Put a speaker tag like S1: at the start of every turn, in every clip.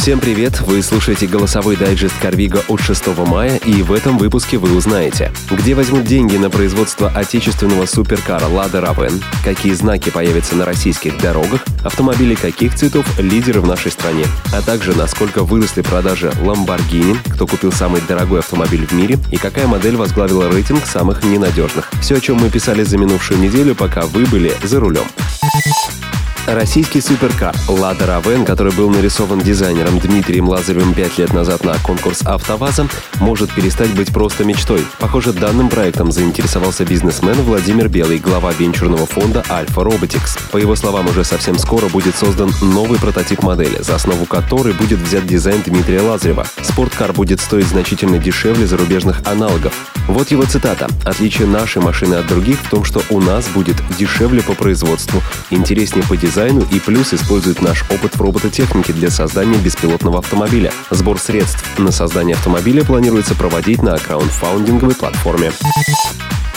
S1: Всем привет! Вы слушаете голосовой дайджест Карвига от 6 мая, и в этом выпуске вы узнаете, где возьмут деньги на производство отечественного суперкара Lada Raven, какие знаки появятся на российских дорогах, автомобили каких цветов лидеры в нашей стране, а также насколько выросли продажи Lamborghini, кто купил самый дорогой автомобиль в мире и какая модель возглавила рейтинг самых ненадежных. Все, о чем мы писали за минувшую неделю, пока вы были за рулем. Российский суперкар «Лада Равен», который был нарисован дизайнером Дмитрием Лазаревым пять лет назад на конкурс «АвтоВАЗа», может перестать быть просто мечтой. Похоже, данным проектом заинтересовался бизнесмен Владимир Белый, глава венчурного фонда «Альфа Robotics». По его словам, уже совсем скоро будет создан новый прототип модели, за основу которой будет взят дизайн Дмитрия Лазарева. Спорткар будет стоить значительно дешевле зарубежных аналогов. Вот его цитата. «Отличие нашей машины от других в том, что у нас будет дешевле по производству, интереснее по дизайну дизайну и плюс использует наш опыт в робототехнике для создания беспилотного автомобиля. Сбор средств на создание автомобиля планируется проводить на краундфаундинговой платформе.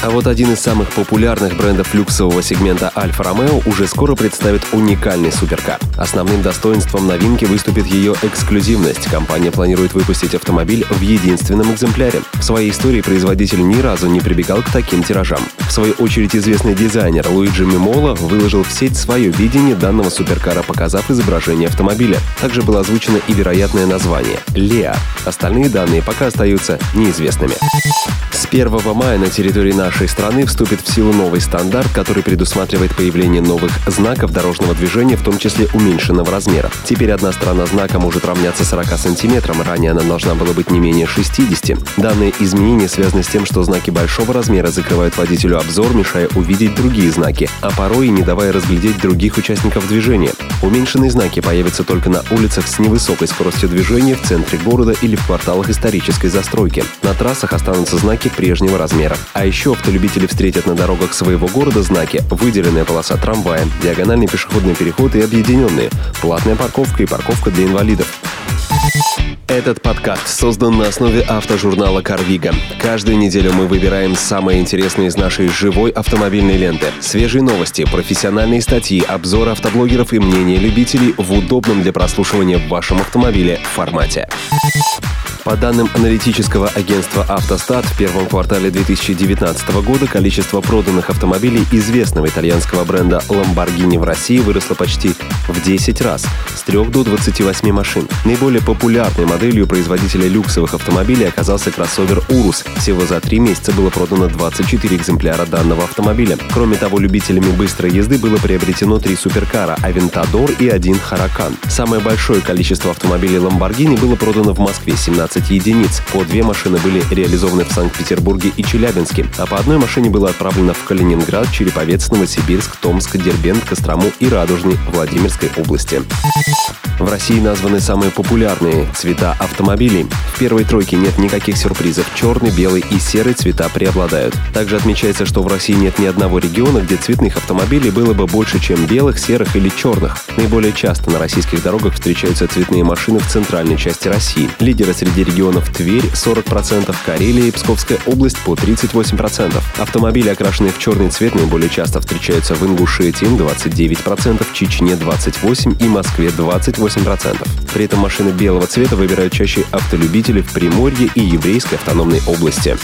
S1: А вот один из самых популярных брендов люксового сегмента Альфа Ромео уже скоро представит уникальный суперкар. Основным достоинством новинки выступит ее эксклюзивность. Компания планирует выпустить автомобиль в единственном экземпляре. В своей истории производитель ни разу не прибегал к таким тиражам. В свою очередь известный дизайнер Луиджи Мимола выложил в сеть свое видение данного суперкара, показав изображение автомобиля. Также было озвучено и вероятное название — Леа. Остальные данные пока остаются неизвестными. С 1 мая на территории нашей страны вступит в силу новый стандарт, который предусматривает появление новых знаков дорожного движения, в том числе уменьшенного размера. Теперь одна сторона знака может равняться 40 сантиметрам, ранее она должна была быть не менее 60. Данные изменения связаны с тем, что знаки большого размера закрывают водителю обзор, мешая увидеть другие знаки, а порой и не давая разглядеть других участников движения. Уменьшенные знаки появятся только на улицах с невысокой скоростью движения в центре города или в кварталах исторической застройки. На трассах останутся знаки прежнего размера. А еще автолюбители встретят на дорогах своего города знаки «Выделенная полоса трамвая», «Диагональный пешеходный переход» и «Объединенные», «Платная парковка» и «Парковка для инвалидов». Этот подкаст создан на основе автожурнала «Карвига». Каждую неделю мы выбираем самые интересные из нашей живой автомобильной ленты. Свежие новости, профессиональные статьи, обзоры автоблогеров и мнения любителей в удобном для прослушивания в вашем автомобиле формате. По данным аналитического агентства «Автостат», в первом квартале 2019 года количество проданных автомобилей известного итальянского бренда Lamborghini в России выросло почти в 10 раз, с 3 до 28 машин. Наиболее популярной моделью производителя люксовых автомобилей оказался кроссовер Urus. Всего за три месяца было продано 24 экземпляра данного автомобиля. Кроме того, любителями быстрой езды было приобретено три суперкара Aventador и один Huracan. Самое большое количество автомобилей Lamborghini было продано в Москве – 17 15 единиц. По две машины были реализованы в Санкт-Петербурге и Челябинске, а по одной машине было отправлено в Калининград, Череповец, Новосибирск, Томск, Дербент, Кострому и Радужный Владимирской области. В России названы самые популярные цвета автомобилей. В первой тройке нет никаких сюрпризов. Черный, белый и серый цвета преобладают. Также отмечается, что в России нет ни одного региона, где цветных автомобилей было бы больше, чем белых, серых или черных. Наиболее часто на российских дорогах встречаются цветные машины в центральной части России. Лидеры среди регионов Тверь 40%, Карелия и Псковская область по 38%. Автомобили, окрашенные в черный цвет, наиболее часто встречаются в Ингушетии 29%, Чечне 28% и Москве 28%. 8%. При этом машины белого цвета выбирают чаще автолюбители в Приморье и Еврейской автономной области.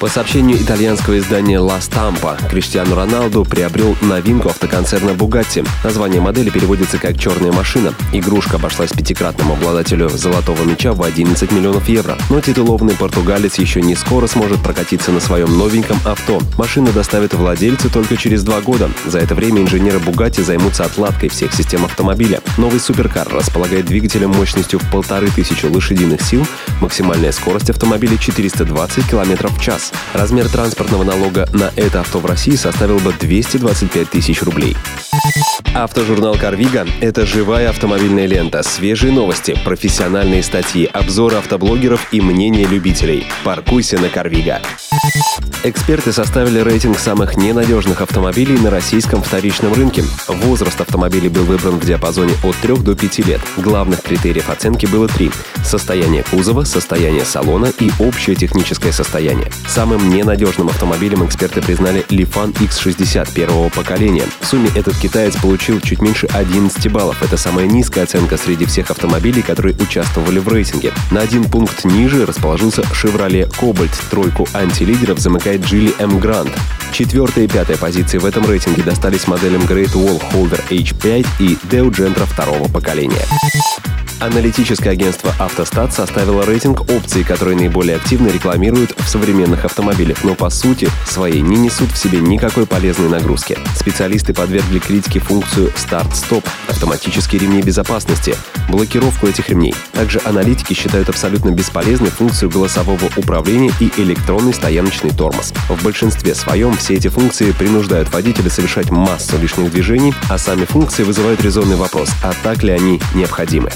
S1: По сообщению итальянского издания La Stampa, Криштиану Роналду приобрел новинку автоконцерна Bugatti. Название модели переводится как «черная машина». Игрушка обошлась пятикратному обладателю золотого мяча в 11 миллионов евро. Но титулованный португалец еще не скоро сможет прокатиться на своем новеньком авто. Машина доставит владельцу только через два года. За это время инженеры Bugatti займутся отладкой всех систем автомобиля. Новый суперкар располагает двигателем мощностью в полторы тысячи лошадиных сил, максимальная скорость автомобиля 420 км в час. Размер транспортного налога на это авто в России составил бы 225 тысяч рублей. Автожурнал «Карвига» — это живая автомобильная лента, свежие новости, профессиональные статьи, обзоры автоблогеров и мнения любителей. Паркуйся на «Карвига». Эксперты составили рейтинг самых ненадежных автомобилей на российском вторичном рынке. Возраст автомобилей был выбран в диапазоне от 3 до 5 лет. Главных критериев оценки было три – состояние кузова, состояние салона и общее техническое состояние. Самым ненадежным автомобилем эксперты признали Lifan X60 первого поколения. В сумме этот китаец получил чуть меньше 11 баллов. Это самая низкая оценка среди всех автомобилей, которые участвовали в рейтинге. На один пункт ниже расположился Chevrolet Cobalt. Тройку антилидеров замыкает Джилли М. Грант. Четвертая и пятая позиции в этом рейтинге достались моделям Great Wall Holder H5 и Deo Gentra второго поколения. Аналитическое агентство «Автостат» составило рейтинг опций, которые наиболее активно рекламируют в современных автомобилях, но по сути своей не несут в себе никакой полезной нагрузки. Специалисты подвергли критике функцию «Старт-стоп», автоматические ремни безопасности, блокировку этих ремней. Также аналитики считают абсолютно бесполезной функцию голосового управления и электронный стояночный тормоз. В большинстве своем все эти функции принуждают водителя совершать массу лишних движений, а сами функции вызывают резонный вопрос, а так ли они необходимы.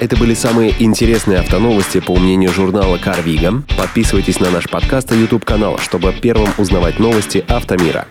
S1: Это были самые интересные автоновости по мнению журнала CarViga. Подписывайтесь на наш подкаст и YouTube канал, чтобы первым узнавать новости автомира.